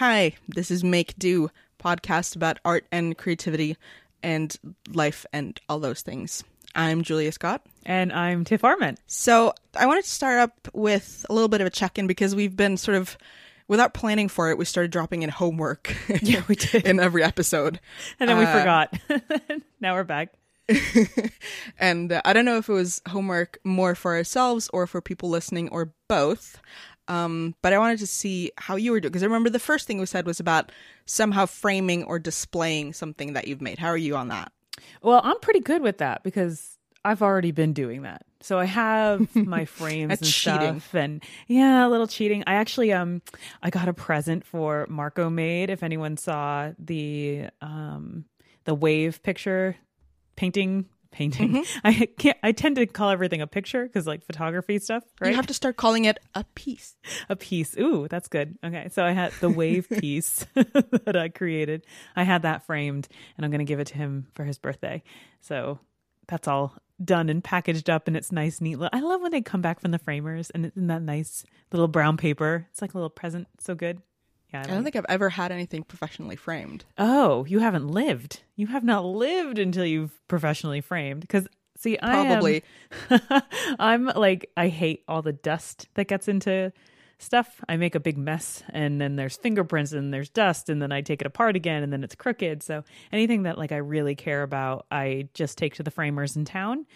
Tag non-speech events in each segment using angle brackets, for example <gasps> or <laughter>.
Hi, this is Make Do, podcast about art and creativity and life and all those things. I'm Julia Scott. And I'm Tiff Arment. So I wanted to start up with a little bit of a check in because we've been sort of, without planning for it, we started dropping in homework. <laughs> Yeah, we did. in every episode. And then we Uh, forgot. <laughs> now we're back. <laughs> and uh, I don't know if it was homework more for ourselves or for people listening or both. Um, but I wanted to see how you were doing because I remember the first thing we said was about somehow framing or displaying something that you've made. How are you on that? Well, I'm pretty good with that because I've already been doing that. So I have <laughs> my frames and cheating. stuff and yeah, a little cheating. I actually um I got a present for Marco made if anyone saw the um the wave picture painting painting. Mm-hmm. <laughs> I can't I tend to call everything a picture cuz like photography stuff, right? You have to start calling it a piece. a piece. Ooh, that's good. Okay. So I had the wave <laughs> piece <laughs> that I created. I had that framed and I'm going to give it to him for his birthday. So that's all done and packaged up and it's nice, neat. I love when they come back from the framers and it's in that nice little brown paper. It's like a little present. So good. Yeah. I don't think I've ever had anything professionally framed. Oh, you haven't lived. You have not lived until you've professionally framed. Because see, Probably. I am, <laughs> I'm like I hate all the dust that gets into stuff. I make a big mess, and then there's fingerprints, and there's dust, and then I take it apart again, and then it's crooked. So anything that like I really care about, I just take to the framers in town.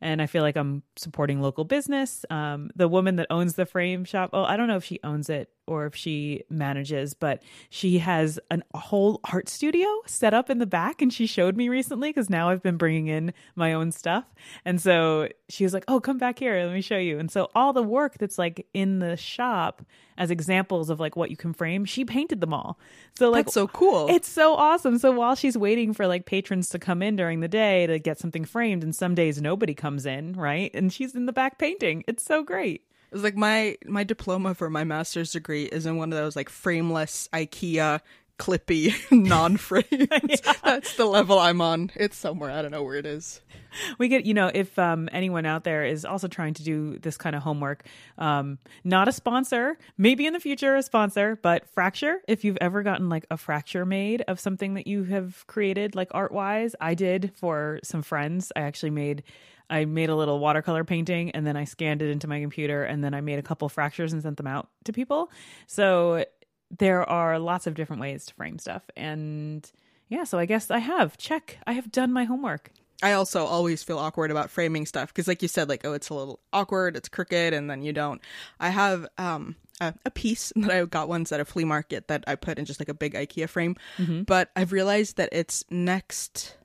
And I feel like I'm supporting local business. Um, the woman that owns the frame shop, oh, I don't know if she owns it or if she manages, but she has an, a whole art studio set up in the back. And she showed me recently because now I've been bringing in my own stuff. And so she was like, oh, come back here. Let me show you. And so all the work that's like in the shop as examples of like what you can frame, she painted them all. So like That's so cool. it's so awesome. So while she's waiting for like patrons to come in during the day to get something framed, and some days nobody comes in, right? And she's in the back painting. It's so great. It's like my my diploma for my master's degree is in one of those like frameless IKEA clippy <laughs> non-frames. <laughs> That's the level I'm on. It's somewhere. I don't know where it is. We get, you know, if um, anyone out there is also trying to do this kind of homework, um, not a sponsor, maybe in the future a sponsor, but Fracture, if you've ever gotten like a fracture made of something that you have created, like art wise, I did for some friends. I actually made. I made a little watercolor painting and then I scanned it into my computer and then I made a couple fractures and sent them out to people. So there are lots of different ways to frame stuff. And yeah, so I guess I have. Check. I have done my homework. I also always feel awkward about framing stuff because, like you said, like oh, it's a little awkward, it's crooked, and then you don't. I have um a, a piece <laughs> that I got once at a flea market that I put in just like a big IKEA frame, but I've realized that it's next.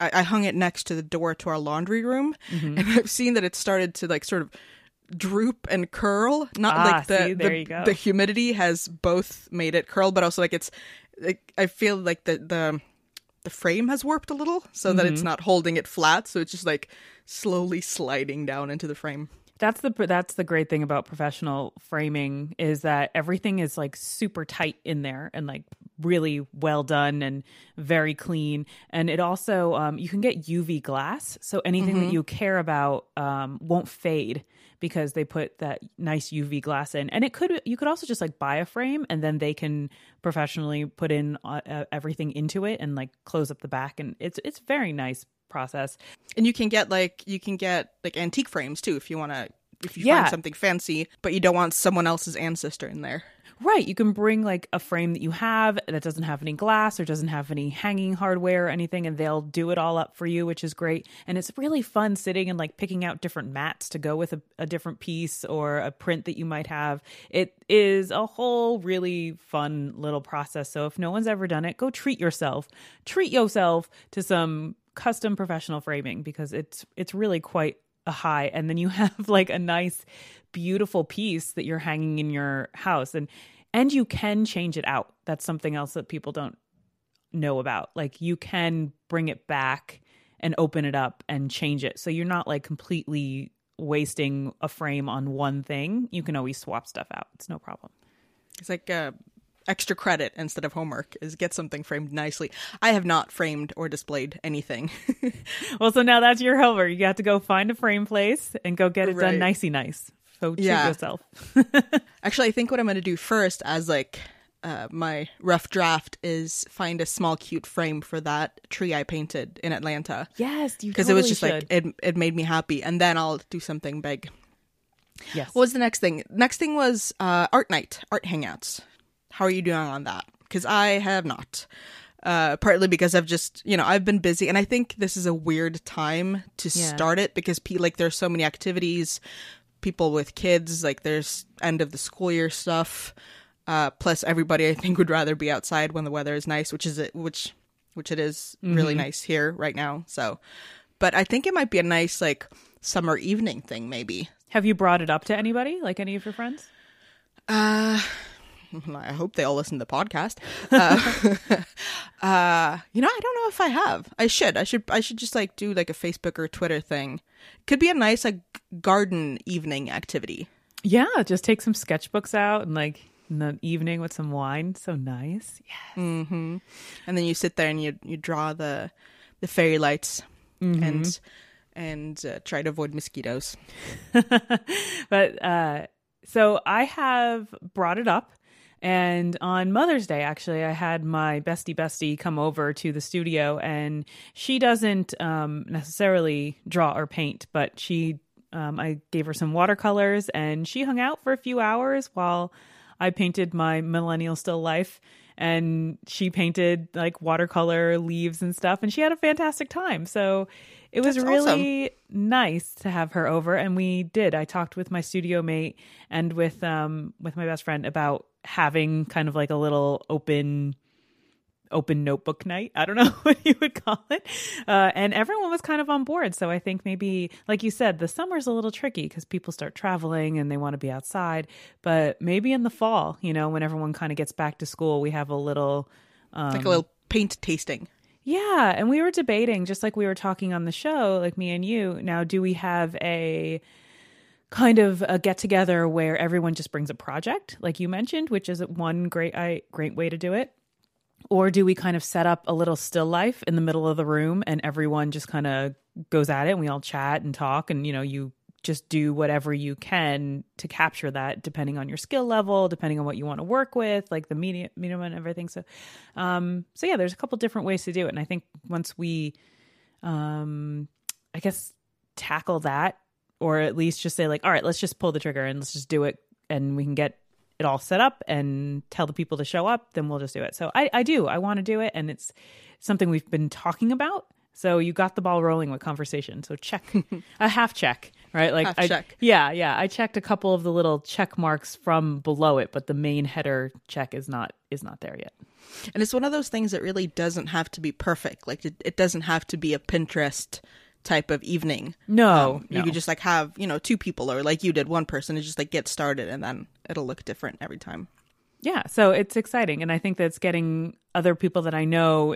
I, I hung it next to the door to our laundry room, and I've seen that it started to like sort of droop and curl. Not Ah, like the see, there the, you go. the humidity has both made it curl, but also like it's. Like, I feel like the the the frame has warped a little so that Mm-hmm. it's not holding it flat so it's just like slowly sliding down into the frame That's the that's the great thing about professional framing is that everything is like super tight in there and like really well done and very clean. And it also um, you can get UV glass, so anything that you care about um, won't fade because they put that nice UV glass in. And it could you could also just like buy a frame and then they can professionally put in uh, uh, everything into it and like close up the back and it's it's very nice process. and you can get like you can get like antique frames too if you want to if you Yeah. find something fancy but you don't want someone else's ancestor in there Right. You can bring like a frame that you have that doesn't have any glass or doesn't have any hanging hardware or anything, and they'll do it all up for you, which is great. And it's really fun sitting and like picking out different mats to go with a, a different piece or a print that you might have. It is a whole really fun little process. So if no one's ever done it, go treat yourself. Treat yourself to some custom professional framing because it's it's really quite a high. And then you <laughs> have like a nice beautiful piece that you're hanging in your house and and you can change it out. That's something else that people don't know about. Like you can bring it back and open it up and change it. So you're not like completely wasting a frame on one thing. You can always swap stuff out. It's no problem. It's like uh extra credit instead of homework is get something framed nicely i have not framed or displayed anything <laughs> well so now that's your homework you have to go find a frame place and go get it Right. done nicey nice so treat Yeah. yourself <laughs> Actually, I think what I'm going to do first, as like uh, my rough draft is find a small cute frame for that tree I painted in Atlanta Yes, because totally it was just should. like it it made me happy, and then I'll do something big. yes. What was the next thing? Next thing was uh, art night, art hangouts. How are you doing on that? Because I have not. Uh, partly because I've just, you know, I've been busy, and I think this is a weird time to Yeah. start it because, pe- like, there's so many activities, people with kids, like, there's end of the school year stuff. Uh, plus, everybody I think would rather be outside when the weather is nice, which is it, which, which it is really nice here right now. So, but I think it might be a nice like summer evening thing, maybe. Have you brought it up to anybody, like any of your friends? Uh, <laughs> I hope they all listen to the podcast. Uh, <laughs> uh, you know, I don't know if I have. I should. I should. I should just like do like a Facebook or Twitter thing. Could be a nice like garden evening activity. Yeah, just take some sketchbooks out and like in the evening with some wine. So nice. Yeah. And then you sit there and you you draw the the fairy lights and and uh, try to avoid mosquitoes. <laughs> but uh so I have brought it up and on Mother's Day actually I had my bestie bestie come over to the studio and she doesn't um necessarily draw or paint but she um I gave her some watercolors and she hung out for a few hours while I painted my millennial still life. And she painted like watercolor leaves and stuff and she had a fantastic time. So it was That's really nice to have her over and we did. I talked with my studio mate and with um with my best friend about having kind of like a little open open notebook night i don't know <laughs> what you would call it uh, and everyone was kind of on board so i think maybe like you said the summer's a little tricky because people start traveling and they want to be outside but maybe in the fall you know when everyone kind of gets back to school we have a little um, like a little paint tasting. yeah, and we were debating, just like we were talking on the show, like me and you. Now, do we have a kind of a get together where everyone just brings a project, like you mentioned, which is one great I, great way to do it? Or do we kind of set up a little still life in the middle of the room and everyone just kind of goes at it and we all chat and talk and you know you just do whatever you can to capture that depending on your skill level depending on what you want to work with like the medium medium and everything so um so yeah there's a couple different ways to do it and i think once we um i guess tackle that or at least just say like all right let's just pull the trigger and let's just do it and we can get it all set up and tell the people to show up then we'll just do it. So i i do. I want to do it and it's something we've been talking about. So you got the ball rolling with conversation. So check <laughs> a half check right? Like Half I, check. yeah yeah. I checked a couple of the little check marks from below it but the main header check is not is not there yet. And it's one of those things that really doesn't have to be perfect. Like it, it doesn't have to be a Pinterest type of evening. no, Um, You could just like have, you know, two people or like you did, one person and just like get started and then it'll look different every time. Yeah, so it's exciting, and I think that's getting other people that I know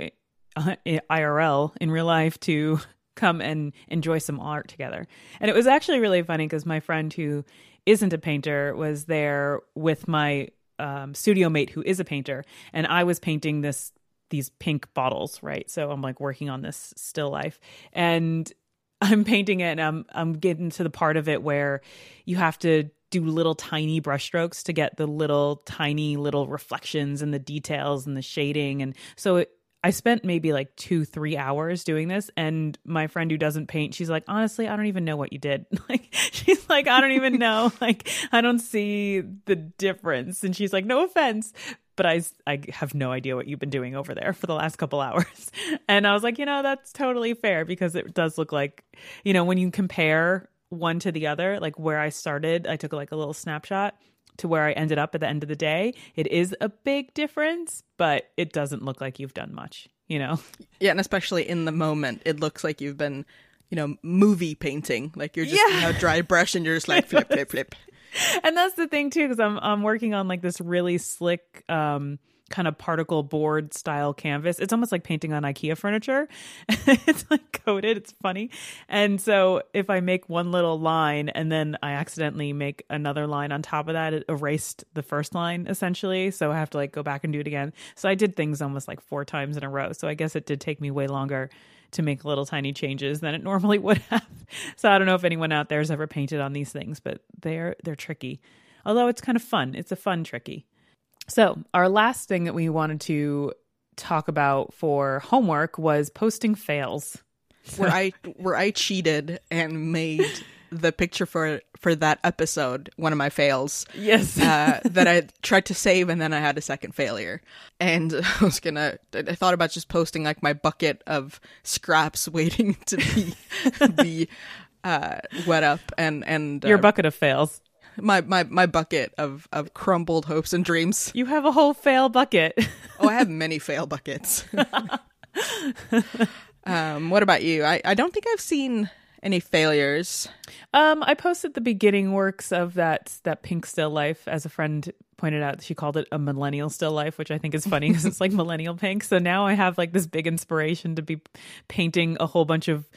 uh, IRL in real life to <laughs> come and enjoy some art together. And it was actually really funny because my friend who isn't a painter was there with my um, studio mate who is a painter, and I was painting this these pink bottles, right? So I'm like working on this still life, and <laughs> I'm painting it and I'm I'm getting to the part of it where you have to do little tiny brushstrokes to get the little tiny little reflections and the details and the shading. And so it, I spent maybe like 2 3 hours doing this. And my friend who doesn't paint she's like honestly I don't even know what you did. <laughs> Like she's like I don't even know. <laughs> Like I don't see the difference. And she's like no offense but I, I have no idea what you've been doing over there for the last couple hours. <laughs> And I was like, you know, that's totally fair because it does look like, you know, when you compare one to the other, like where I started, I took like a little snapshot to where I ended up at the end of the day. It is a big difference, but it doesn't look like you've done much, you know? Yeah, and especially in the moment, it looks like you've been, you know, movie painting. Like you're just Yeah. you know, dry brush and you're just like flip, flip, flip. <laughs> <laughs> and that's the thing too because i'm i'm working on like this really slick um kind of particle board style canvas. It's almost like painting on ikea furniture. <laughs> It's like coated. It's funny. And so if i make one little line and then i accidentally make another line on top of that it erased the first line essentially. So i have to like go back and do it again. So i did things almost like four times in a row. So i guess it did take me way longer to make little tiny changes than it <laughs> normally would have. So I don't know if anyone out there has ever painted on these things, but they're they're tricky. Although it's kind of fun. It's a fun tricky. So, our last thing that we wanted to talk about for homework was posting fails. where <laughs> I where I cheated and made the picture for for that episode one of my fails. Yes. uh, that I tried to save and then I had a second failure. And <laughs> I was gonna, I thought about just posting like my bucket of scraps <laughs> waiting to be <laughs> be uh, wet up and and Your uh, bucket of fails. my my my bucket of of crumbled hopes and dreams. You have a whole fail bucket. Oh, I have many fail buckets. um, what about you? I I don't think I've seen any failures. Um, I posted the beginning works of that that pink still life. As a friend pointed out, she called it a millennial still life, which I think is funny because it's like <laughs> millennial pink. So now I have like this big inspiration to be painting a whole bunch of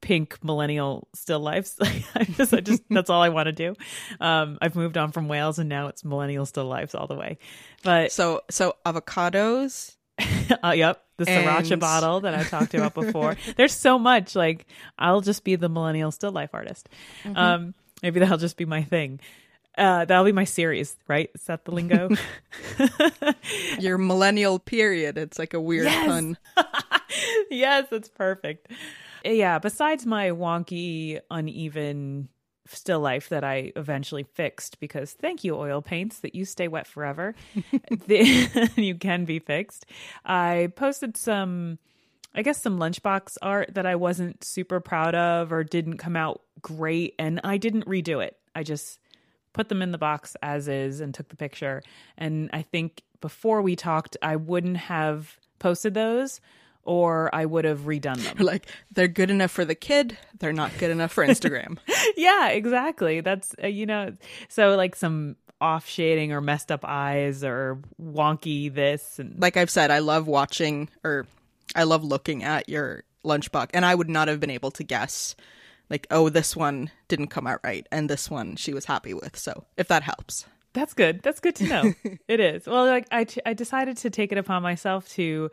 pink millennial still lifes. <laughs> I just, I just that's all I want to do. Um, I've moved on from whales and now it's millennial still lives all the way. But So so avocados. <laughs> uh, yep, the sriracha And- bottle that I talked about before. <laughs> There's so much. Like I'll just be the millennial still life artist. Mm-hmm. Um, maybe that'll just be my thing. Uh, that'll be my series, right? Is that the lingo? <laughs> Your millennial period. It's like a weird Yes. pun. yes, it's perfect. Yeah, besides my wonky, uneven still life that I eventually fixed because thank you, oil paints, that you stay wet forever. <laughs> the, <laughs> you can be fixed. I posted some, I guess, some lunchbox art that I wasn't super proud of or didn't come out great, and I didn't redo it. I just put them in the box as is and took the picture. And I think before we talked, I wouldn't have posted those or I would have redone them. <laughs> Like they're good enough for the kid, they're not good enough for Instagram. <laughs> yeah, exactly. That's, uh, you know, so like some off shading or messed up eyes or wonky this. And like I've said, I love watching or I love looking at your lunchbox, and I would not have been able to guess. Like, oh, this one didn't come out right, and this one she was happy with. So, if that helps, That's good. That's good to know. <laughs> it is. Well, like I, t- I decided to take it upon myself to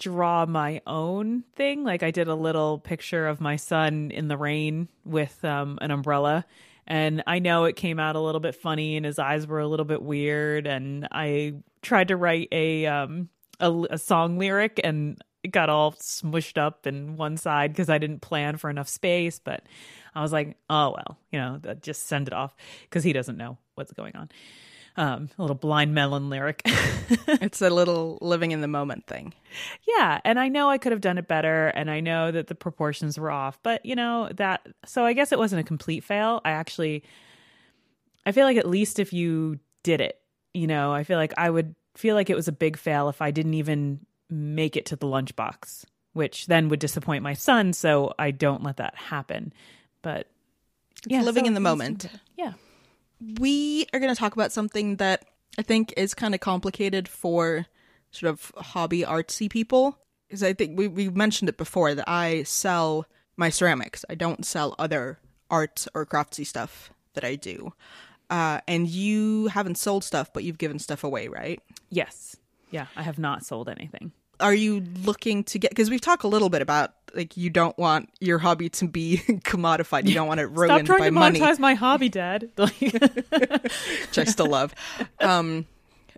draw my own thing. Like I did a little picture of my son in the rain with um, an umbrella. And I know it came out a little bit funny and his eyes were a little bit weird. And I tried to write a, um, a, a song lyric and it got all smushed up in one side because I didn't plan for enough space. But I was like, oh, well, you know, just send it off because he doesn't know what's going on. Um, a little blind melon lyric. <laughs> it's a little living in the moment thing. yeah. And I know I could have done it better. And I know that the proportions were off, but you know, that, so I guess it wasn't a complete fail. I actually, I feel like at least if you did it, you know, I feel like I would feel like it was a big fail if I didn't even make it to the lunchbox, which then would disappoint my son. So I don't let that happen. But It's living so in the moment. Yeah. We are going to talk about something that I think is kind of complicated for sort of hobby artsy people. Because I think we we mentioned it before that I sell my ceramics. I don't sell other art or craftsy stuff that I do. Uh, and you haven't sold stuff, but you've given stuff away, right? Yes. Yeah. I have not sold anything. Are you looking to get? Because we've talked a little bit about like you don't want your hobby to be <laughs> commodified. You don't want it <laughs> ruined Stop trying by to money. monetize my hobby, Dad. which I still love. Um,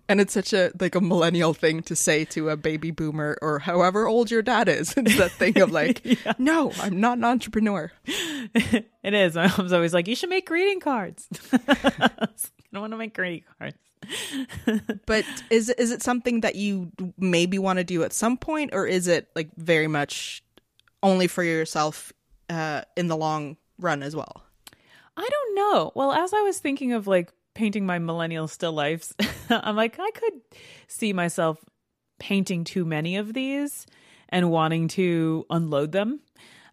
and it's such a like a millennial thing to say to a baby boomer or however old your dad is. <laughs> It's that thing of like, no, I'm not an entrepreneur. it is. My mom's always like, "You should make greeting cards." I don't want to make greeting cards. <laughs> But is is it something that you maybe want to do at some point, or is it like very much only for yourself uh, in the long run as well? I don't know. Well, as I was thinking of like painting my millennial still lifes, <laughs> I'm like, I could see myself painting too many of these and wanting to unload them.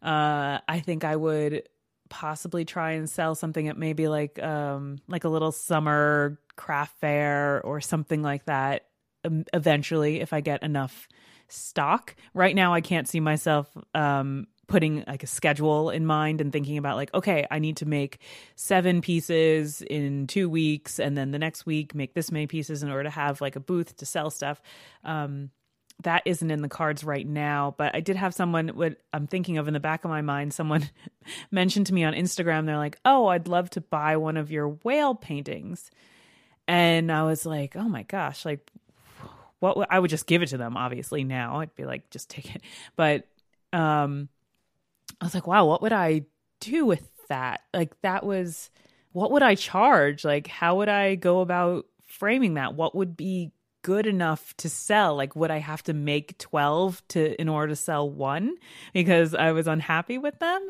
Uh, I think I would possibly try and sell something at maybe like um like a little summer craft fair or something like that um, eventually if I get enough stock. Right now I can't see myself um putting like a schedule in mind and thinking about like okay, I need to make 7 pieces in 2 weeks and then the next week make this many pieces in order to have like a booth to sell stuff. Um that isn't in the cards right now, but I did have someone what I'm thinking of in the back of my mind. Someone <laughs> mentioned to me on Instagram, they're like, "Oh, I'd love to buy one of your whale paintings." and I was like, oh my gosh, like what would, I would just give it to them. Obviously now I'd be like, just take it. But um, I was like, wow, what would I do with that? Like that was what would I charge? Like how would I go about framing that? What would be good enough to sell? Like would I have to make 12 to in order to sell one because I was unhappy with them?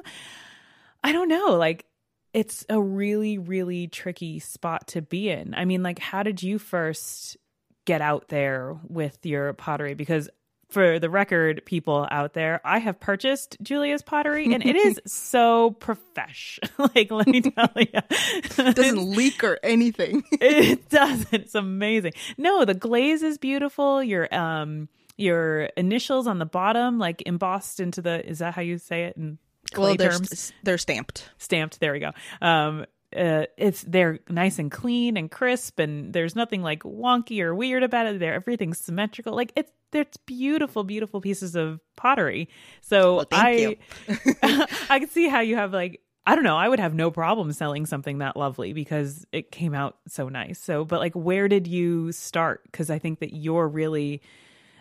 I don't know. Like it's a really really tricky spot to be in. I mean, like how did you first get out there with your pottery because for the record, people out there, I have purchased Julia's pottery and it is <laughs> so profesh. <laughs> like, let me tell you, <laughs> it doesn't leak or anything. it doesn't. It's amazing. No, the glaze is beautiful. Your um, your initials on the bottom, like embossed into the. Is that how you say it in clay well, they're, terms? they're stamped. Stamped. There we go. Um, uh, it's they're nice and clean and crisp and there's nothing like wonky or weird about it there everything's symmetrical like it's it's beautiful beautiful pieces of pottery. So well, i <laughs> i can see how you have like i don't know i would have no problem selling something that lovely because it came out so nice. So but like where did you start? Because i think that you're really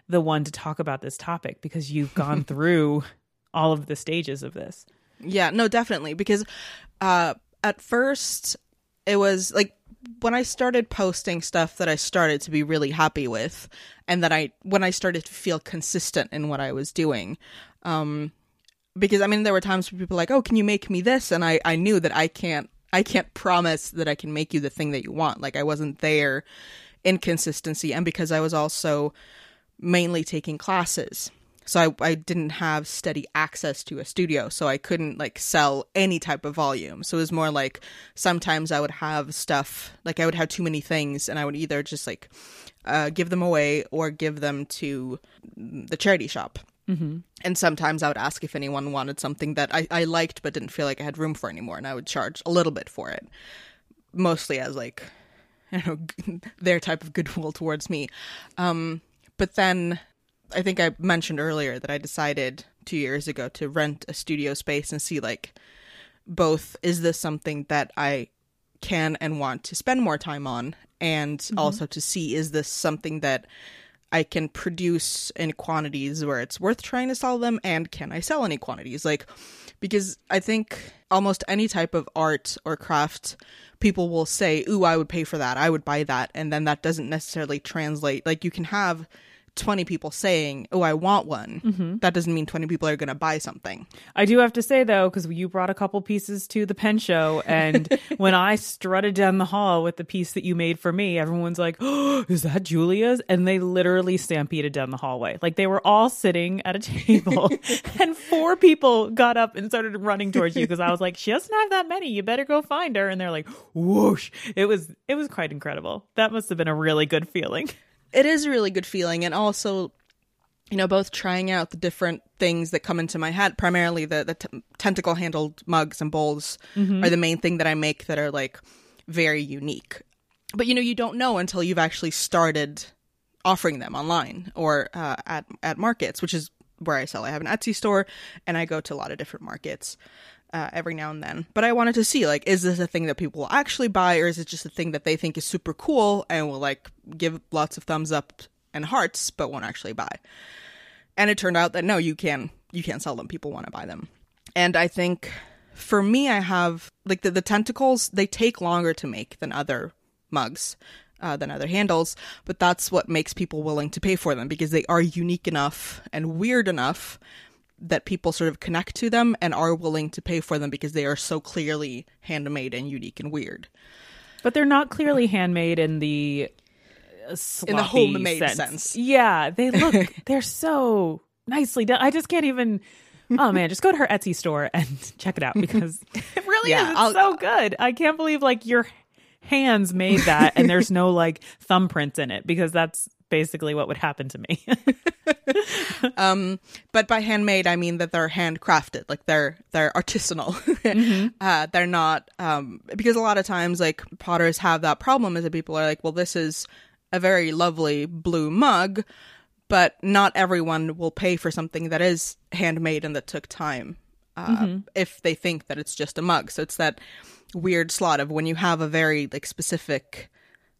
the one to talk about this topic because you've gone <laughs> through all of the stages of this. Yeah no definitely because uh at first it was like when I started posting stuff that I started to be really happy with and that I when I started to feel consistent in what I was doing. Um because I mean there were times where people were like, "Oh, can you make me this?" and I I knew that I can't I can't promise that I can make you the thing that you want. Like I wasn't there in consistency and because I was also mainly taking classes so I, I didn't have steady access to a studio so i couldn't like sell any type of volume. So it was more like sometimes i would have stuff like i would have too many things and i would either just like uh, give them away or give them to the charity shop. Mm-hmm. and sometimes i would ask if anyone wanted something that I, I liked but didn't feel like i had room for anymore and i would charge a little bit for it. Mostly as like <laughs> you know their type of goodwill towards me. Um but then I think I mentioned earlier that I decided two years ago to rent a studio space and see like both is this something that I can and want to spend more time on? And mm-hmm. also to see is this something that I can produce in quantities where it's worth trying to sell them? And can I sell any quantities? Like because I think almost any type of art or craft people will say ooh I would pay for that. I would buy that. And then that doesn't necessarily translate. Like you can have 20 people saying, "Oh, I want one." Mm-hmm. That doesn't mean 20 people are going to buy something. I do have to say though cuz you brought a couple pieces to the pen show and <laughs> when I strutted down the hall with the piece that you made for me, everyone's like, "Oh, <gasps> is that Julia's?" and they literally stampeded down the hallway. Like they were all sitting at a table <laughs> and four people got up and started running towards you because I was like, "She doesn't have that many. You better go find her." And they're like, "Whoosh." It was it was quite incredible. That must have been a really good feeling it is a really good feeling and also you know both trying out the different things that come into my head primarily the the t- tentacle handled mugs and bowls mm-hmm. are the main thing that i make that are like very unique. But you know you don't know until you've actually started offering them online or uh, at at markets which is where i sell. I have an etsy store and i go to a lot of different markets uh, every now and then. But I wanted to see like, is this a thing that people will actually buy, or is it just a thing that they think is super cool and will like give lots of thumbs up and hearts, but won't actually buy? And it turned out that no, you can you can't sell them. People want to buy them, and I think for me, I have like the, the tentacles. They take longer to make than other mugs. Uh, than other handles, but that's what makes people willing to pay for them because they are unique enough and weird enough that people sort of connect to them and are willing to pay for them because they are so clearly handmade and unique and weird. But they're not clearly handmade in the uh, in the homemade sense. sense. Yeah, they <laughs> look they're so nicely done. I just can't even oh man, just go to her Etsy store and <laughs> check it out because <laughs> it really yeah, is. It's I'll, so good. I can't believe like your hands made that and there's no like thumbprints in it because that's basically what would happen to me. <laughs> um, but by handmade, I mean that they're handcrafted, like they're they're artisanal. <laughs> mm-hmm. uh, they're not um, because a lot of times, like potters have that problem, is that people are like, well, this is a very lovely blue mug, but not everyone will pay for something that is handmade and that took time. Uh, mm-hmm. If they think that it's just a mug, so it's that weird slot of when you have a very like specific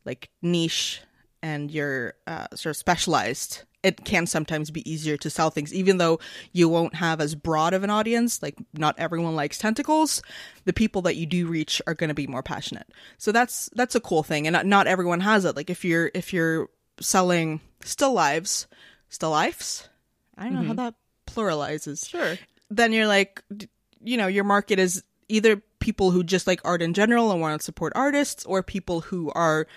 like niche and you're uh, sort of specialized, it can sometimes be easier to sell things, even though you won't have as broad of an audience. Like, not everyone likes tentacles. The people that you do reach are going to be more passionate. So that's that's a cool thing, and not, not everyone has it. Like, if you're if you're selling still lives, still lives, I don't know how that pluralizes. Sure. Then you're like, you know, your market is either people who just like art in general and want to support artists, or people who are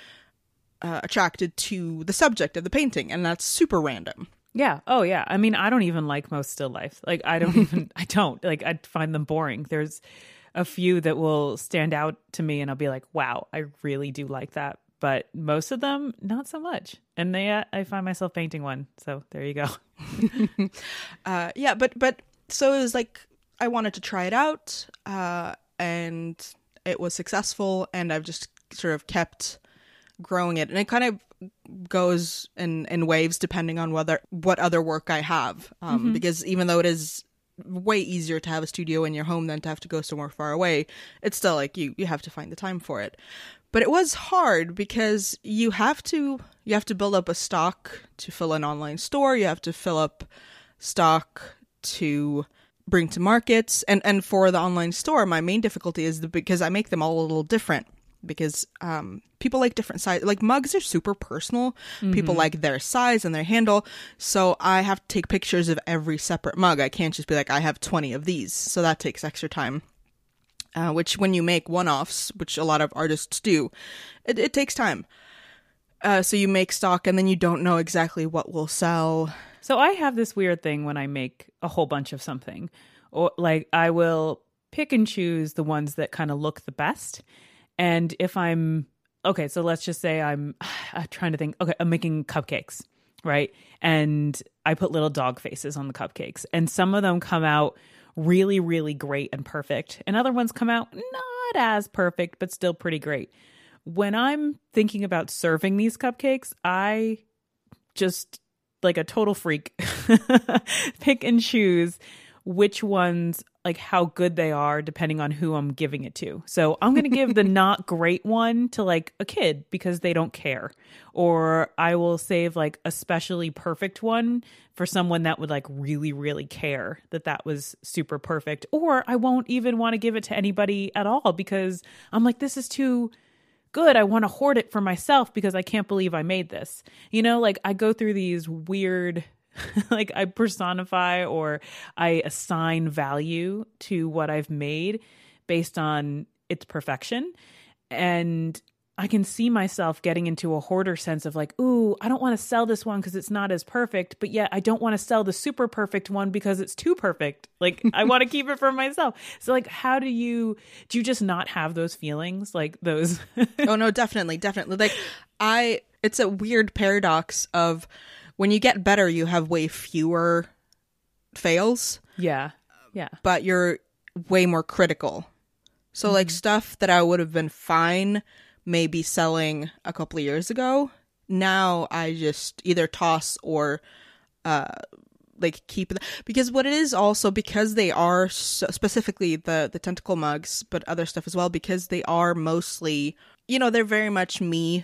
uh, attracted to the subject of the painting, and that's super random. Yeah. Oh, yeah. I mean, I don't even like most still life. Like, I don't even, <laughs> I don't. Like, I find them boring. There's a few that will stand out to me, and I'll be like, wow, I really do like that. But most of them, not so much. And they, uh, I find myself painting one. So there you go. <laughs> Uh, yeah, but but so it was like I wanted to try it out, uh, and it was successful, and I've just sort of kept growing it, and it kind of goes in in waves depending on whether what other work I have, um, because even though it is way easier to have a studio in your home than to have to go somewhere far away, it's still like you you have to find the time for it. But it was hard because you have to you have to build up a stock to fill an online store, you have to fill up stock to bring to markets. And and for the online store my main difficulty is the because I make them all a little different because um people like different size like mugs are super personal. People like their size and their handle. So I have to take pictures of every separate mug. I can't just be like I have 20 of these. So that takes extra time uh, which when you make one-offs which a lot of artists do it, it takes time. Uh, so you make stock and then you don't know exactly what will sell. So I have this weird thing when I make a whole bunch of something, or like I will pick and choose the ones that kind of look the best. And if I'm okay, so let's just say <sighs> I'm, trying to think. Okay, I'm making cupcakes, right? And I put little dog faces on the cupcakes, and some of them come out really, really great and perfect, and other ones come out not as perfect, but still pretty great. When I'm thinking about serving these cupcakes, I just like a total freak <laughs> pick and choose which ones like how good they are depending on who I'm giving it to. So I'm going to give the <laughs> not great one to like a kid because they don't care. Or I will save like a specially perfect one for someone that would like really really care that that was super perfect. Or I won't even want to give it to anybody at all because I'm like this is too good. I want to hoard it for myself because I can't believe I made this. You know, like I go through these weird, <laughs> like I personify or I assign value to what I've made based on its perfection. And I can see myself getting into a hoarder sense of like, ooh, I don't want to sell this one because it's not as perfect, but yet I don't want to sell the super perfect one because it's too perfect. Like I want to keep it for myself. So like how do you do you just not have those feelings? Like those <laughs> oh no definitely definitely like i it's a weird paradox of when you get better you have way fewer fails Yeah. Yeah. but you're way more critical so like stuff that i would have been fine maybe selling a couple of years ago now i just either toss or uh like keep it because what it is also because they are so, specifically the the tentacle mugs but other stuff as well because they are mostly you know they're very much me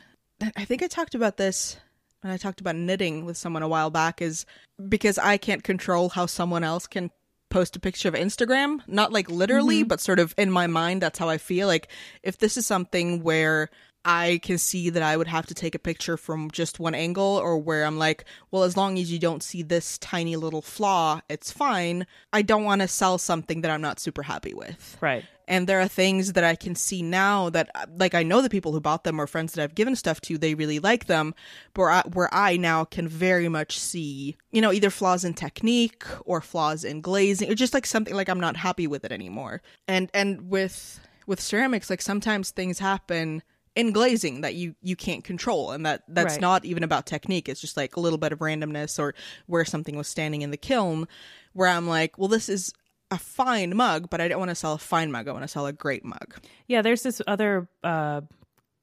i think i talked about this when i talked about knitting with someone a while back is because i can't control how someone else can post a picture of instagram not like literally mm-hmm. but sort of in my mind that's how i feel like if this is something where I can see that I would have to take a picture from just one angle, or where I'm like, well, as long as you don't see this tiny little flaw, it's fine. I don't want to sell something that I'm not super happy with. Right. And there are things that I can see now that, uh, like, I know the people who bought them or friends that I've given stuff to, they really like them, but where I, where I now can very much see, you know, either flaws in technique or flaws in glazing, or just like something like I'm not happy with it anymore. And and with with ceramics, like sometimes things happen in glazing that you you can't control and that that's Right. not even about technique it's just like a little bit of randomness or where something was standing in the kiln where i'm like well this is a fine mug but i don't want to sell a fine mug i want to sell a great mug Yeah, there's this other uh,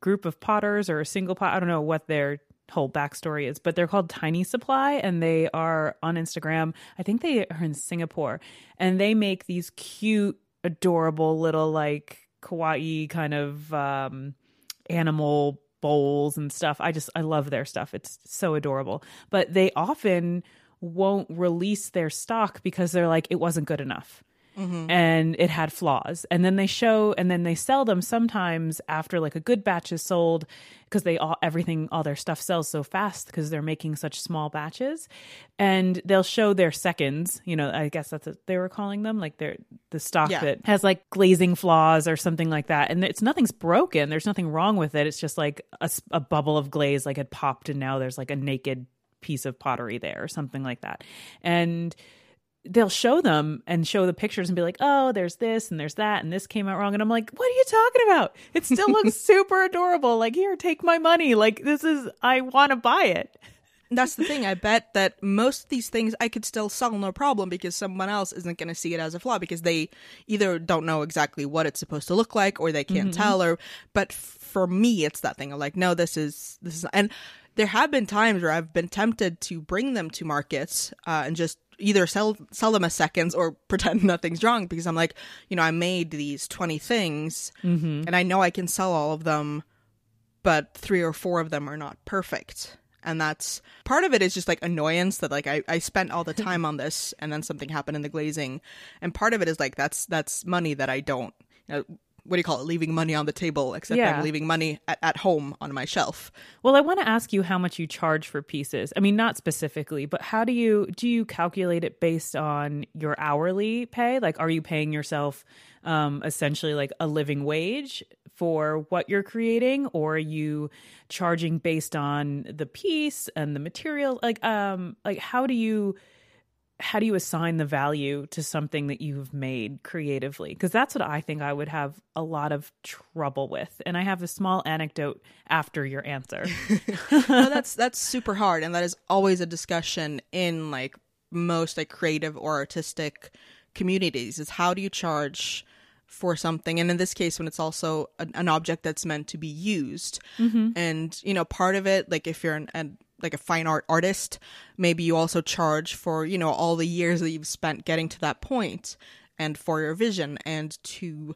group of potters or a single pot. I don't know what their whole backstory is, but they're called Tiny Supply and they are on Instagram. I think they are in Singapore and they make these cute, adorable little like kawaii kind of um, animal bowls and stuff. I just I love their stuff. It's so adorable. But they often won't release their stock because they're like it wasn't good enough. Mm-hmm. and it had flaws. And then they show and then they sell them sometimes after like a good batch is sold because they all everything all their stuff sells so fast because they're making such small batches. And they'll show their seconds, you know, I guess that's what they were calling them, like their the stock yeah. that has like glazing flaws or something like that. And it's nothing's broken. There's nothing wrong with it. It's just like a, a bubble of glaze like had popped and now there's like a naked piece of pottery there or something like that. And they'll show them and show the pictures and be like, oh, there's this and there's that and this came out wrong. And I'm like, what are you talking about? It still looks <laughs> super adorable. Like, here, take my money. Like, this is, I want to buy it. That's the thing. I <laughs> bet that most of these things I could still sell no problem because someone else isn't going to see it as a flaw because they either don't know exactly what it's supposed to look like or they can't mm-hmm. tell or, but for me, it's that thing of like, no, this is, this is, and there have been times where I've been tempted to bring them to markets uh, and just either sell sell them as seconds or <laughs> pretend nothing's wrong because I'm like, you know, I made these 20 things mm-hmm. and I know I can sell all of them, but three or four of them are not perfect. And that's part of it is just like annoyance that like I, I spent all the <laughs> time on this and then something happened in the glazing. And part of it is like that's that's money that I don't you know, what do you call it? Leaving money on the table except yeah. i'm leaving money at, at home on my shelf. Well i want to ask you how much you charge for pieces. I mean not specifically but how do you do you calculate it based on your hourly pay? Like are you paying yourself um, essentially like a living wage for what you're creating or are you charging based on the piece and the material? Like um like how do you how do you assign the value to something that you've made creatively? Because that's what i think i would have a lot of trouble with. And i have a small anecdote after your answer. <laughs> No, that's that's super hard. And that is always a discussion in like most like creative or artistic communities is how do you charge for something? And in this case when it's also an, an object that's meant to be used. Mm-hmm. and you know part of it like if you're an, an like a fine art artist, maybe you also charge for, you know, all the years that you've spent getting to that point and for your vision and to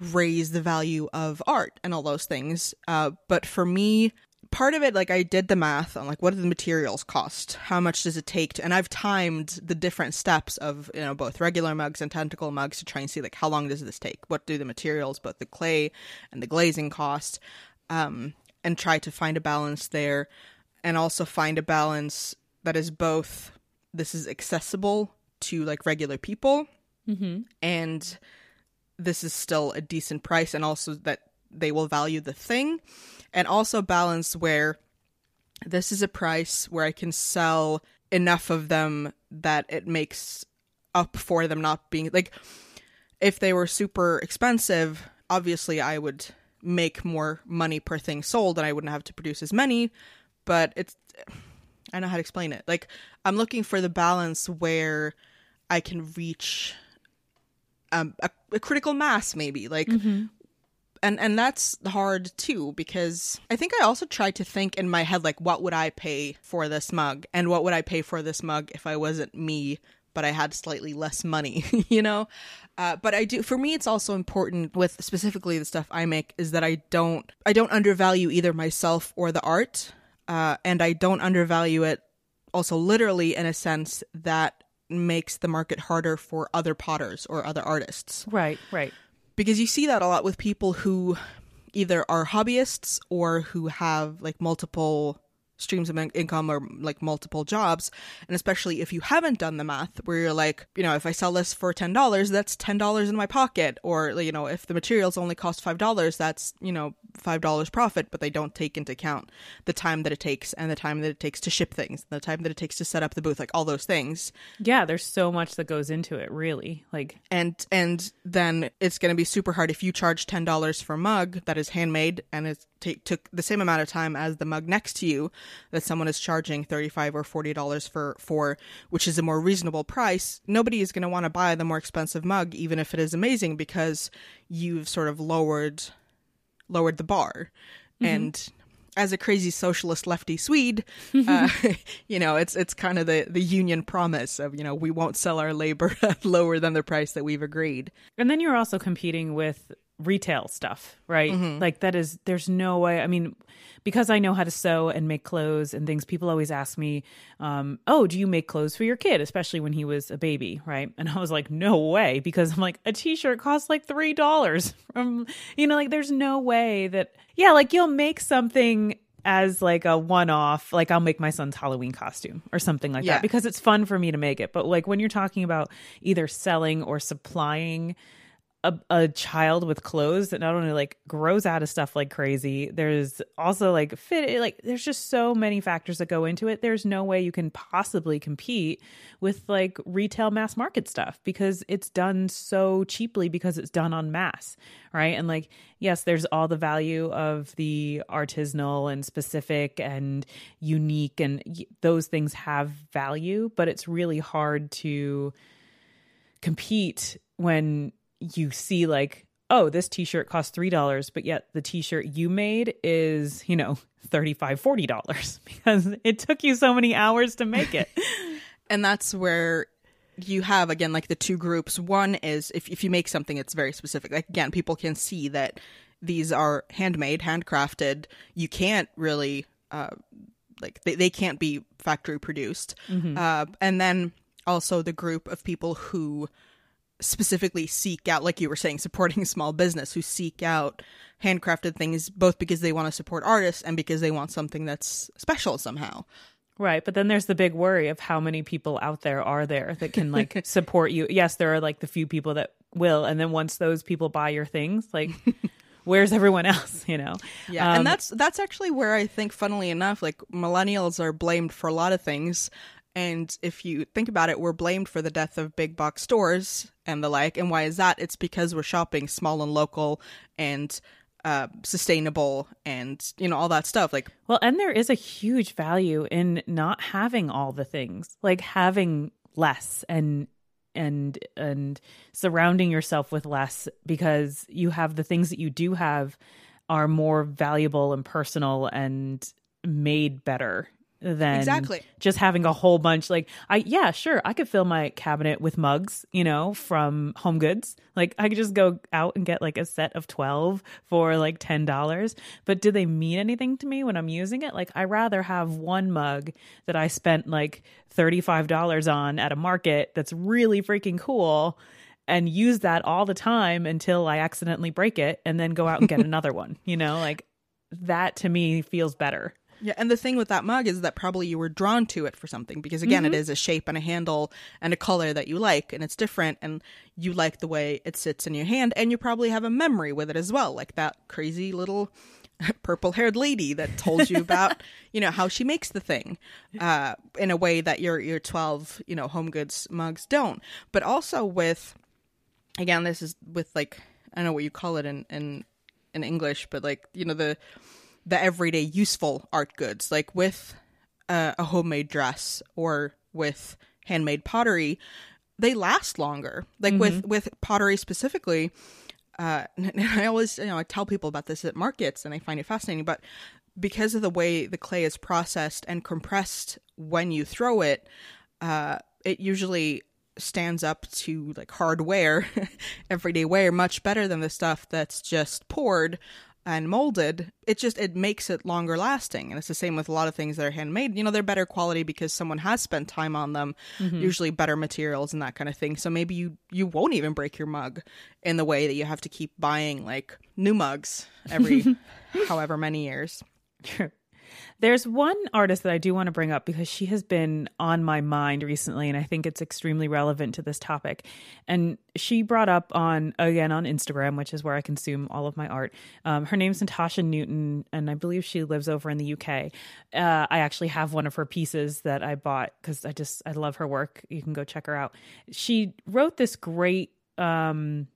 raise the value of art and all those things. Uh, but for me, part of it, like I did the math on like what do the materials cost? How much does it take? To, and I've timed the different steps of, you know, both regular mugs and tentacle mugs to try and see like how long does this take? What do the materials, both the clay and the glazing cost? Um, and try to find a balance there and also find a balance that is both this is accessible to like regular people mm-hmm. and this is still a decent price and also that they will value the thing and also balance where this is a price where I can sell enough of them that it makes up for them not being like if they were super expensive obviously I would make more money per thing sold and I wouldn't have to produce as many but it's I don't know how to explain it. Like I'm looking for the balance where I can reach um, a, a critical mass, maybe like. Mm-hmm. And, and that's hard too because I think I also tried to think in my head like what would I pay for this mug and what would I pay for this mug if I wasn't me but I had slightly less money, <laughs> you know? Uh, but I do, for me, it's also important with specifically the stuff I make is that I don't, I don't undervalue either myself or the art uh, and I don't undervalue it also literally in a sense that makes the market harder for other potters or other artists. Right, right. Because you see that a lot with people who either are hobbyists or who have like multiple streams of income or like multiple jobs and especially if you haven't done the math where you're like you know if i sell this for $10 that's $10 in my pocket or you know if the materials only cost $5 that's you know $5 profit but they don't take into account the time that it takes and the time that it takes to ship things the time that it takes to set up the booth like all those things. Yeah there's so much that goes into it really like and and then it's going to be super hard if you charge $10 for a mug that is handmade and it t- took the same amount of time as the mug next to you that someone is charging 35 or 40 dollars for for which is a more reasonable price nobody is going to want to buy the more expensive mug even if it is amazing because you've sort of lowered lowered the bar mm-hmm. and as a crazy socialist lefty Swede, <laughs> uh, <laughs> you know, it's it's kind of the the union promise of you know we won't sell our labor <laughs> lower than the price that we've agreed. And then you're also competing with retail stuff, right? Like that is there's no way. I mean, because I know how to sew and make clothes and things, people always ask me, um, "Oh, do you make clothes for your kid?" Especially when he was a baby, right? And <laughs> I was like, "No way," because I'm like, a t-shirt costs like three dollars <laughs> from, you know, like there's no way that, yeah, like you'll make something as like a one-off like i'll make my son's halloween costume or something like Yeah. that because it's fun for me to make it but like when you're talking about either selling or supplying a, a child with clothes that not only like grows out of stuff like crazy there's also like fit like there's just so many factors that go into it. There's no way you can possibly compete with like retail mass market stuff because it's done so cheaply because it's done on mass right? And like yes there's all the value of the artisanal and specific and unique and those things have value but it's really hard to compete when you see like oh this t-shirt costs three dollars but yet the t-shirt you made is you know 35 40 dollars <laughs> because it took you so many hours to make it. <laughs> And that's where you have again like the two groups. One is if, if you make something it's very specific. Like again people can see that these are handmade handcrafted. You can't really uh like they, they can't be factory produced. Uh and then also the group of people who specifically seek out like you were saying supporting <laughs> small business who seek out handcrafted things both because they want to support artists and because they want something that's special somehow. Right but then there's the big worry of how many people out there are there that can like <laughs> support you. Yes there are like the few people that will and then once those people buy your things like <laughs> where's everyone else you know? Yeah, Um, and that's that's actually where I think, funnily enough, like millennials are blamed for a lot of things. And if you think about it, we're blamed for the death of big box stores and the like. And why is that? It's because we're shopping small and local and uh, sustainable and you know all that stuff. Like Well, and there is a huge value in not having all the things, like having less and and and surrounding yourself with less because you have the things that you do have are more valuable and personal and made better than Exactly. just having a whole bunch like I yeah, sure, I could fill my cabinet with mugs, you know, from Home Goods. Like I could just go out and get like a set of 12 for like $10, but do they mean anything to me when I'm using it? Like I rather have one mug that I spent like $35 on at a market that's really freaking cool and use that all the time until I accidentally break it and then go out and get <laughs> another one, you know? Like that to me feels better. Yeah, and the thing with that mug is that probably you were drawn to it for something because again, it is a shape and a handle and a color that you like, and it's different, and you like the way it sits in your hand, and you probably have a memory with it as well, like that crazy little <laughs> purple-haired lady that told you about, <laughs> you know, how she makes the thing, uh, in a way that your your twelve, you know, home goods mugs don't. But also with, again, this is with like I don't know what you call it in in in English, but like you know the the everyday useful art goods, like with uh, a homemade dress or with handmade pottery, they last longer. Like with with pottery specifically, uh, <laughs> and I always you know I tell people about this at markets, and I find it fascinating. But because of the way the clay is processed and compressed when you throw it, uh, it usually stands up to like hard wear, <laughs> everyday wear, much better than the stuff that's just poured and molded. It just it makes it longer lasting, and it's the same with a lot of things that are handmade. You know, they're better quality because someone has spent time on them, mm-hmm. usually better materials and that kind of thing. So maybe you you won't even break your mug in the way that you have to keep buying like new mugs every <laughs> however many years. <laughs> There's one artist that I do want to bring up because she has been on my mind recently, and I think it's extremely relevant to this topic. And she brought up on, again, on Instagram, which is where I consume all of my art. Um, her name's Natasha Newton, and I believe she lives over in the UK. Uh, I actually have one of her pieces that I bought because I just, I love her work. You can go check her out. She wrote this great, um,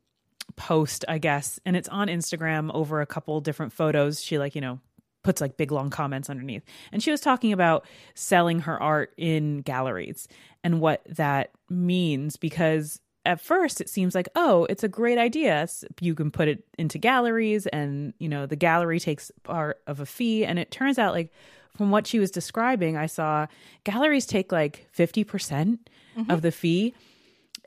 post, I guess, and it's on Instagram over a couple different photos. She like, you know, puts like big long comments underneath. And she was talking about selling her art in galleries and what that means because at first it seems like oh it's a great idea. You can put it into galleries and you know the gallery takes part of a fee. And it turns out like from what she was describing i saw galleries take like 50% mm-hmm. of the fee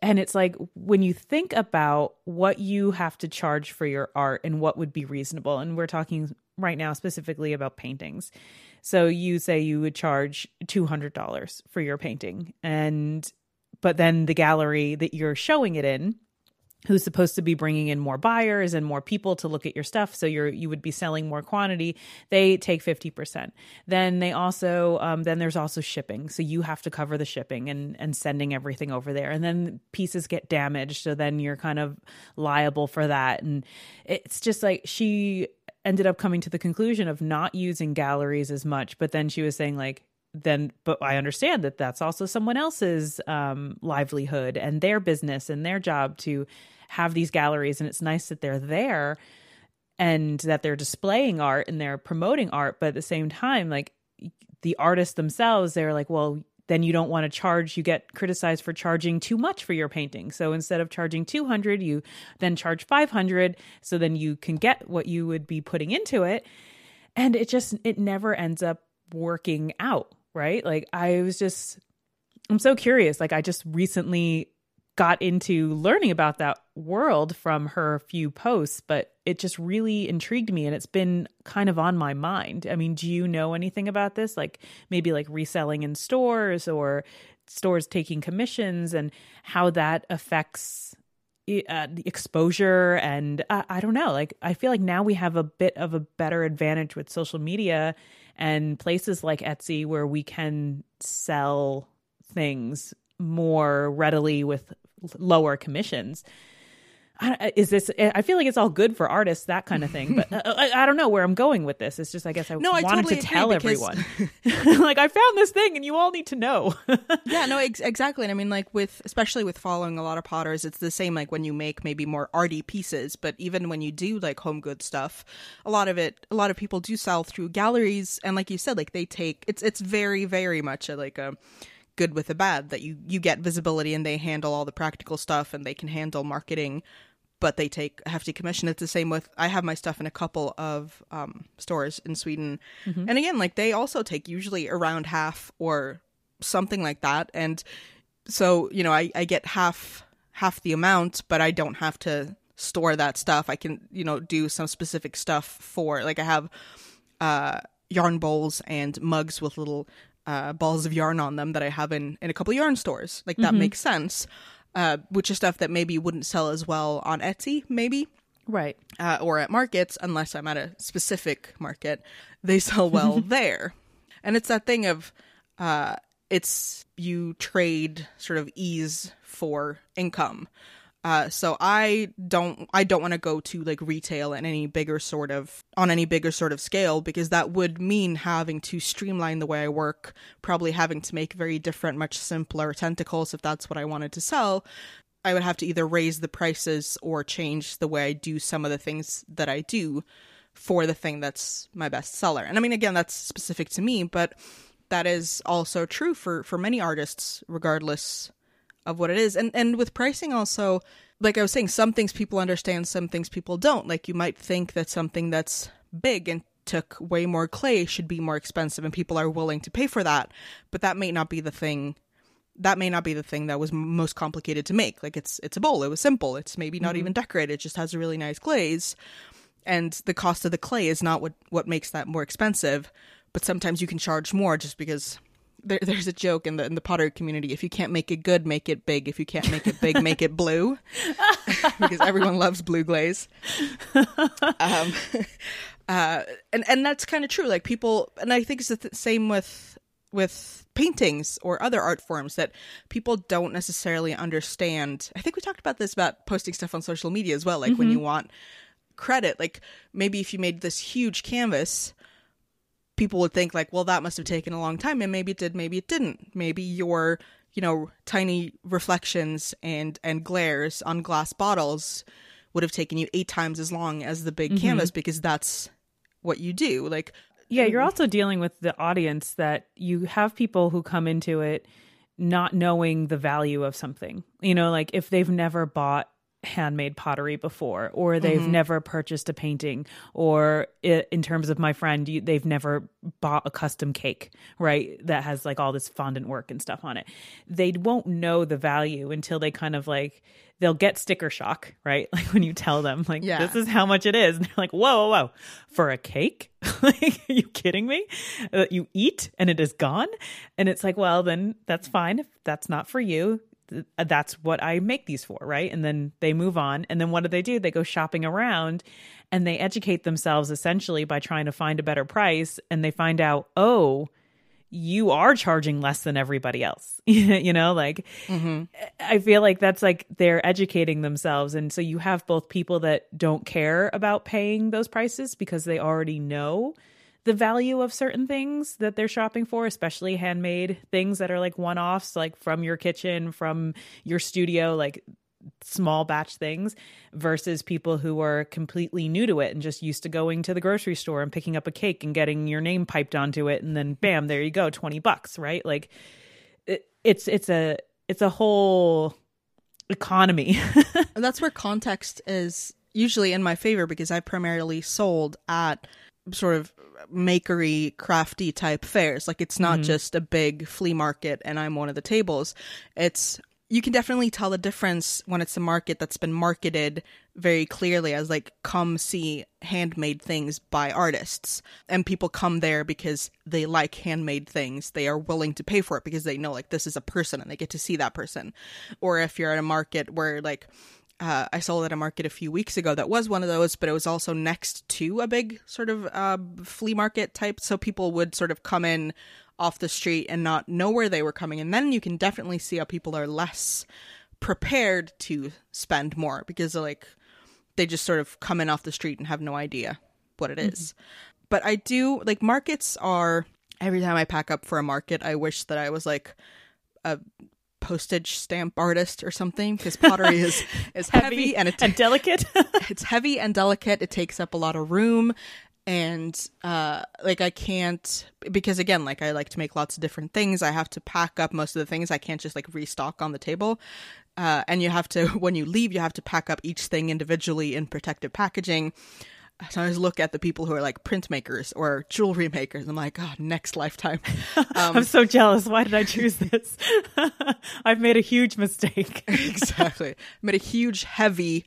and it's like when you think about what you have to charge for your art and what would be reasonable and we're talking right now specifically about paintings. So you say you would charge $200 for your painting and but then the gallery that you're showing it in who's supposed to be bringing in more buyers and more people to look at your stuff. So you're you would be selling more quantity. They take 50% then they also um, then there's also shipping. So you have to cover the shipping and and sending everything over there. And then pieces get damaged. So then you're kind of liable for that. And it's just like she ended up coming to the conclusion of not using galleries as much but then she was saying like then but i understand that that's also someone else's um, livelihood and their business and their job to have these galleries and it's nice that they're there and that they're displaying art and they're promoting art but at the same time like the artists themselves they're like well then you don't want to charge you get criticized for charging too much for your painting. So instead of charging 200 you then charge 500 so then you can get what you would be putting into it. And it just it never ends up working out right? Like i was just i'm so curious. Like i just recently got into learning about that world from her few posts, but it just really intrigued me and it's been kind of on my mind. I mean, do you know anything about this? Like maybe like reselling in stores or stores taking commissions and how that affects uh, exposure and uh, I don't know like I feel like now we have a bit of a better advantage with social media and places like Etsy where we can sell things more readily with lower commissions. I, is this i feel like it's all good for artists that kind of thing but <laughs> uh, I, I, don't know where i'm going with this. It's just i guess i no, wanted I totally to tell because... everyone. <laughs> <laughs> Like i found this thing and you all need to know. Yeah no ex- exactly. And i mean like with especially with following a lot of potters it's the same like when you make maybe more arty pieces but even when you do like home good stuff a lot of it a lot of people do sell through galleries. And like you said like they take it's it's very very much a, like a good with the bad that you you get visibility and they handle all the practical stuff and they can handle marketing but they take a hefty commission. It's the same with i have my stuff in a couple of um, stores in sweden. Mm-hmm. and again like they also take usually around half or something like that. And so you know I, I get half half the amount but i don't have to store that stuff. I can you know do some specific stuff for like i have uh yarn bowls and mugs with little uh, balls of yarn on them that I have in, in a couple yarn stores. Like that mm-hmm. makes sense. Uh, which is stuff that maybe wouldn't sell as well on Etsy, maybe. Right. Uh, or at markets, unless I'm at a specific market, they <laughs> sell well <laughs> there. And it's that thing of uh, it's you trade sort of ease for income. Uh, so I don't I don't want to go to like retail in any bigger sort of on any bigger sort of scale because that would mean having to streamline the way I work, probably having to make very different, much simpler tentacles if that's what I wanted to sell. I would have to either raise the prices or change the way I do some of the things that I do for the thing that's my best seller. And I mean again that's specific to me, but that is also true for for many artists regardless of what it is. And and with pricing also, like I was saying, some things people understand, some things people don't. Like you might think that something that's big and took way more clay should be more expensive and people are willing to pay for that, but that may not be the thing that may not be the thing that was most complicated to make. Like it's it's a bowl, it was simple. It's maybe not mm-hmm. even decorated, it just has a really nice glaze. And the cost of the clay is not what what makes that more expensive, but sometimes you can charge more just because there, there's a joke in the in the pottery community. If you can't make it good, make it big. If you can't make it big, make it blue, <laughs> because everyone loves blue glaze. <laughs> Um, <laughs> uh, and and that's kind of true. Like people, and I think it's the th- same with with paintings or other art forms that people don't necessarily understand. I think we talked about this about posting stuff on social media as well. Like mm-hmm. when you want credit, like maybe if you made this huge canvas people would think like, well, that must have taken a long time, and maybe it did, maybe it didn't. Maybe your, you know, tiny reflections and and glares on glass bottles would have taken you eight times as long as the big mm-hmm. canvas because that's what you do. Like, yeah, you're also dealing with the audience that you have people who come into it not knowing the value of something. You know, like if they've never bought handmade pottery before or they've mm-hmm. never purchased a painting or in terms of my friend they've never bought a custom cake right that has like all this fondant work and stuff on it. They won't know the value until they kind of like they'll get sticker shock right? <laughs> Like when you tell them like yeah. this is how much it is. And <laughs> they're like whoa whoa whoa. For a cake? <laughs> Like are you kidding me? That uh, you eat and it is gone? And it's like well then that's fine if that's not for you that's what I make these for, right? And then they move on. And then what do they do? They go shopping around and they educate themselves essentially by trying to find a better price. And they find out, oh, you are charging less than everybody else. <laughs> you know, like mm-hmm. I feel like that's like they're educating themselves. And so you have both people that don't care about paying those prices because they already know the value of certain things that they're shopping for, especially handmade things that are like one offs, like from your kitchen, from your studio, like small batch things, versus people who are completely new to it and just used to going to the grocery store and picking up a cake and getting your name piped onto it. And then bam, there you go, 20 bucks, right? Like it, it's, it's a, it's a whole economy. <laughs> that's where context is usually in my favor because I primarily sold at sort of makery crafty type fairs. Like it's not mm-hmm. just a big flea market and i'm one of the tables. It's you can definitely tell the difference when it's a market that's been marketed very clearly as like come see handmade things by artists. And people come there because they like handmade things. They are willing to pay for it because they know like this is a person and they get to see that person. Or if you're at a market where like uh, I sold at a market a few weeks ago that was one of those, but it was also next to a big sort of uh, flea market type. So people would sort of come in off the street and not know where they were coming. And then you can definitely see how people are less prepared to spend more because like they just sort of come in off the street and have no idea what it is. Mm-hmm. But I do like markets are every time I pack up for a market, I wish that I was like a postage stamp artist or something because pottery is <laughs> is heavy, heavy and, it, and delicate. <laughs> it's heavy and delicate. It takes up a lot of room and uh like I can't because again like I like to make lots of different things. I have to pack up most of the things. I can't just like restock on the table. Uh, and you have to <laughs> when you leave you have to pack up each thing individually in protective packaging so I always look at the people who are like printmakers or jewelry makers. I'm like, oh, next lifetime. <laughs> Um, I'm so jealous. Why did I choose this? <laughs> I've made a huge mistake. <laughs> exactly. Made a huge, heavy,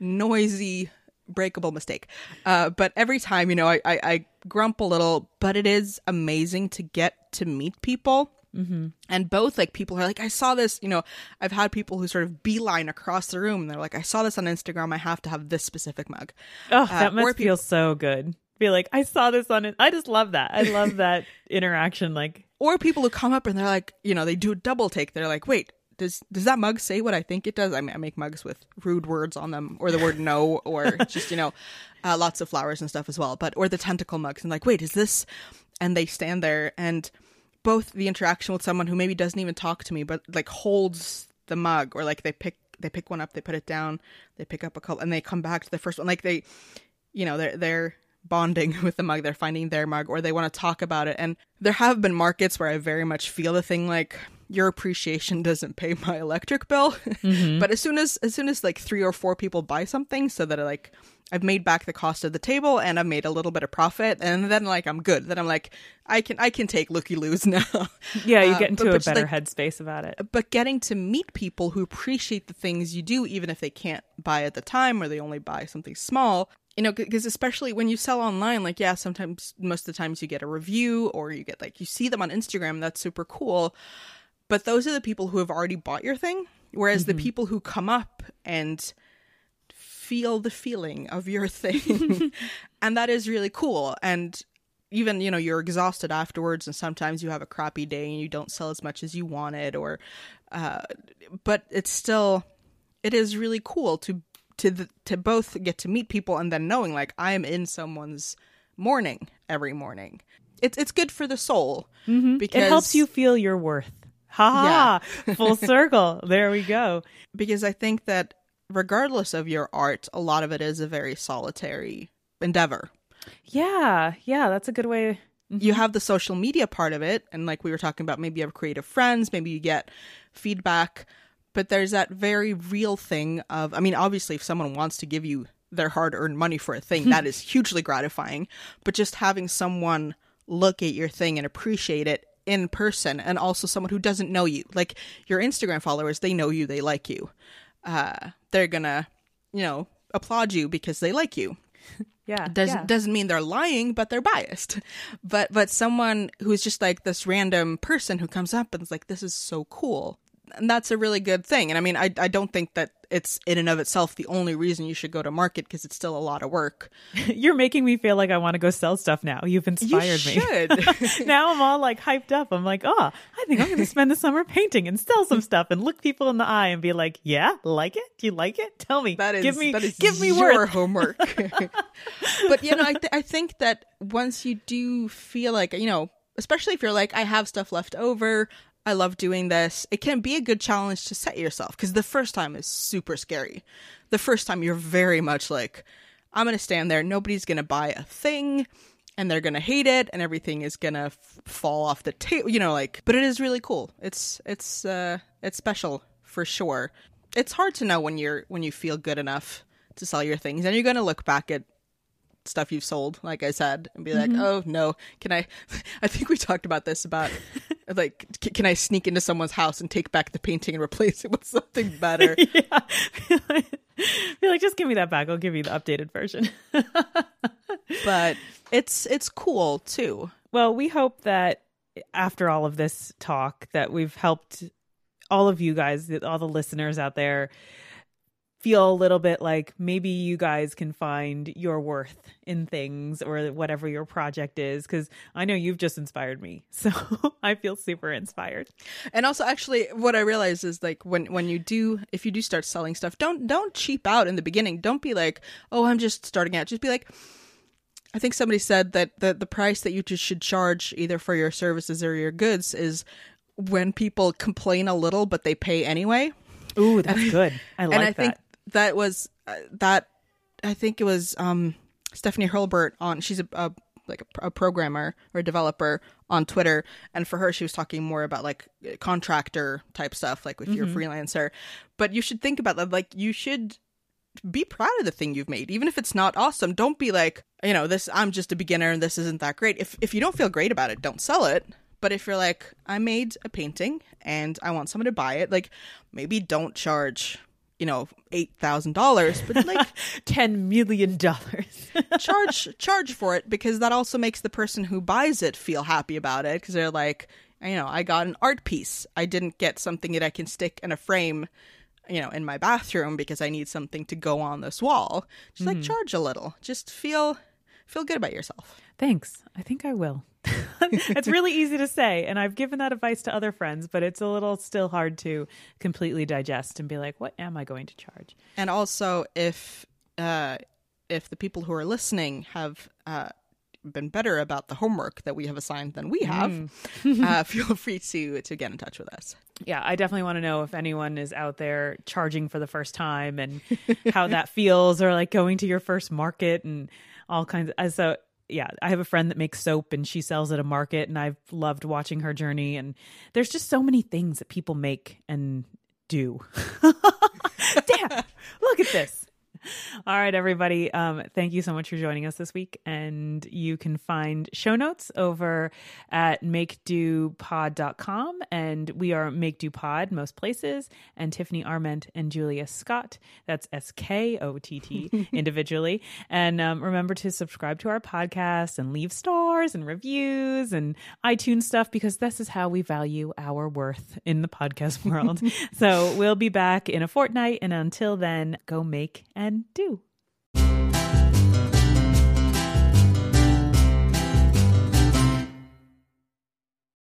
noisy, breakable mistake. Uh, but every time, you know, I, I, I grump a little, but it is amazing to get to meet people Mm-hmm. And both like people are like, I saw this, you know, I've had people who sort of beeline across the room. And they're like, I saw this on Instagram. I have to have this specific mug. Oh, uh, that must feel so good. Be like, I saw this on it. I just love that. I love <laughs> that interaction. Like, or people who come up and they're like, you know, they do a double take. They're like, wait, does does that mug say what I think it does? I mean, I make mugs with rude words on them, or the word <laughs> no, or just you know, uh, lots of flowers and stuff as well. But or the tentacle mugs, and like, wait, is this? And they stand there and both the interaction with someone who maybe doesn't even talk to me, but like holds the mug, or like they pick they pick one up, they put it down, they pick up a couple, and they come back to the first one. Like they, you know, they're they're bonding <laughs> with the mug, they're finding their mug, or they want to talk about it. And there have been markets where I very much feel the thing like your appreciation doesn't pay my electric bill. Mm-hmm. <laughs> but as soon as as soon as like three or four people buy something, so that like I've made back the cost of the table and I've made a little bit of profit, and then like I'm good. Then I'm like I can I can take looky loos <laughs> now. Yeah, you uh, get into uh, a better like, headspace about it. But getting to meet people who appreciate the things you do, even if they can't buy at the time or they only buy something small, you know because especially when you sell online like yeah sometimes most of the times you get a review or you get like you see them on instagram that's super cool. But those are the people who have already bought your thing whereas mm-hmm. the people who come up and feel the feeling of your <laughs> thing. <laughs> And that is really cool. And even you know you're exhausted afterwards and sometimes you have a crappy day and you don't sell as much as you wanted or uh, but it's still it is really cool to to the, to both get to meet people and then knowing like I am in someone's morning every morning. It's it's good for the soul mm-hmm. because it helps you feel your worth. Ha ha! Yeah. <laughs> Full circle. There we go. Because I think that regardless of your art, a lot of it is a very solitary endeavor. Yeah, yeah, that's a good way. Mm-hmm. You have the social media part of it, and like we were talking about, maybe you have creative friends, maybe you get feedback, but there's that very real thing of I mean, obviously if someone wants to give you their hard-earned money for a thing, that <laughs> is hugely gratifying, but just having someone look at your thing and appreciate it in person and also someone who doesn't know you. Like your Instagram followers, they know you, they like you. Uh they're going to, you know, applaud you because they like you <laughs> Yeah. doesn't yeah. doesn't mean they're lying, but they're biased. <laughs> But but someone who's just like this random person who comes up and is like, "This is so cool," and that's a really good thing. And I mean, I I don't think that it's in and of itself the only reason you should go to market because it's still a lot of work. <laughs> You're making me feel like I want to go sell stuff now. You've You inspired me. <laughs> now I'm all like hyped up. I'm like, oh, I think I'm going <laughs> to spend the summer painting and sell some stuff and look people in the eye and be like, yeah, like it? Do you like it? Tell me. That is give me, that is give me your worth. homework. but you know, I th- I think that once you do feel like you know, especially if you're like, I have stuff left over. I love doing this. It can be a good challenge to set yourself because the first time is super scary. The first time you're very much like, I'm going to stand there. Nobody's going to buy a thing and they're going to hate it and everything is going to f- fall off the table, you know, like, but it is really cool. It's, it's, uh, it's special for sure. It's hard to know when you're, when you feel good enough to sell your things and you're going to look back at stuff you've sold like i said and be like oh no can i <laughs> i think we talked about this about like c- can i sneak into someone's house and take back the painting and replace it with something better <laughs> yeah. <laughs> Be like, just give me that back. I'll give you the updated version. <laughs> but it's it's cool too Well, we hope that after all of this talk that we've helped all of you guys, all the listeners out there feel a little bit like maybe you guys can find your worth in things or whatever your project is cuz I know you've just inspired me. <laughs> So I feel super inspired. and also actually what i realize is like when when you do if you do start selling stuff don't don't cheap out in the beginning don't be like oh i'm just starting out just be like i think somebody said that the, the price that you just should charge either for your services or your goods is when people complain a little but they pay anyway Ooh, that's good. I like and I that. think that was uh, that. I think it was um, Stephanie Hurlburt on. She's a, a like a, a programmer or a developer on Twitter, and for her, she was talking more about like contractor type stuff, like if you're a freelancer. But you should think about that. Like you should be proud of the thing you've made, even if it's not awesome. Don't be like, you know, this. I'm just a beginner, and this isn't that great. If if you don't feel great about it, don't sell it. But if you're like, I made a painting and I want someone to buy it, like maybe don't charge, you know, eight thousand dollars, but like <laughs> 10 million dollars. <laughs> charge charge for it because that also makes the person who buys it feel happy about it because they're like, you know, I got an art piece. I didn't get something that I can stick in a frame, you know, in my bathroom because I need something to go on this wall. Just like mm-hmm. charge a little. Just feel feel good about yourself. Thanks. I think I will. <laughs> it's really easy to say, and I've given that advice to other friends, but it's a little still hard to completely digest and be like, what am I going to charge? And also, if uh, if the people who are listening have uh, been better about the homework that we have assigned than we have, <laughs> uh, <laughs> feel free to to get in touch with us. Yeah, I definitely want to know if anyone is out there charging for the first time and how that feels, or like going to your first market and all kinds of. So, yeah, I have a friend that makes soap and she sells at a market, and I've loved watching her journey. And there's just so many things that people make and do. <laughs> Damn, look at this. All right, everybody. Um, thank you so much for joining us this week. And you can find show notes over at makedopod.com. And we are Make Do Pod most places. And Tiffany Arment and Julia Skott. That's S K O T T <laughs> individually. And um, remember to subscribe to our podcast and leave stars and reviews and iTunes stuff because this is how we value our worth in the podcast world. <laughs> so we'll be back in a fortnight. And until then, go make and do.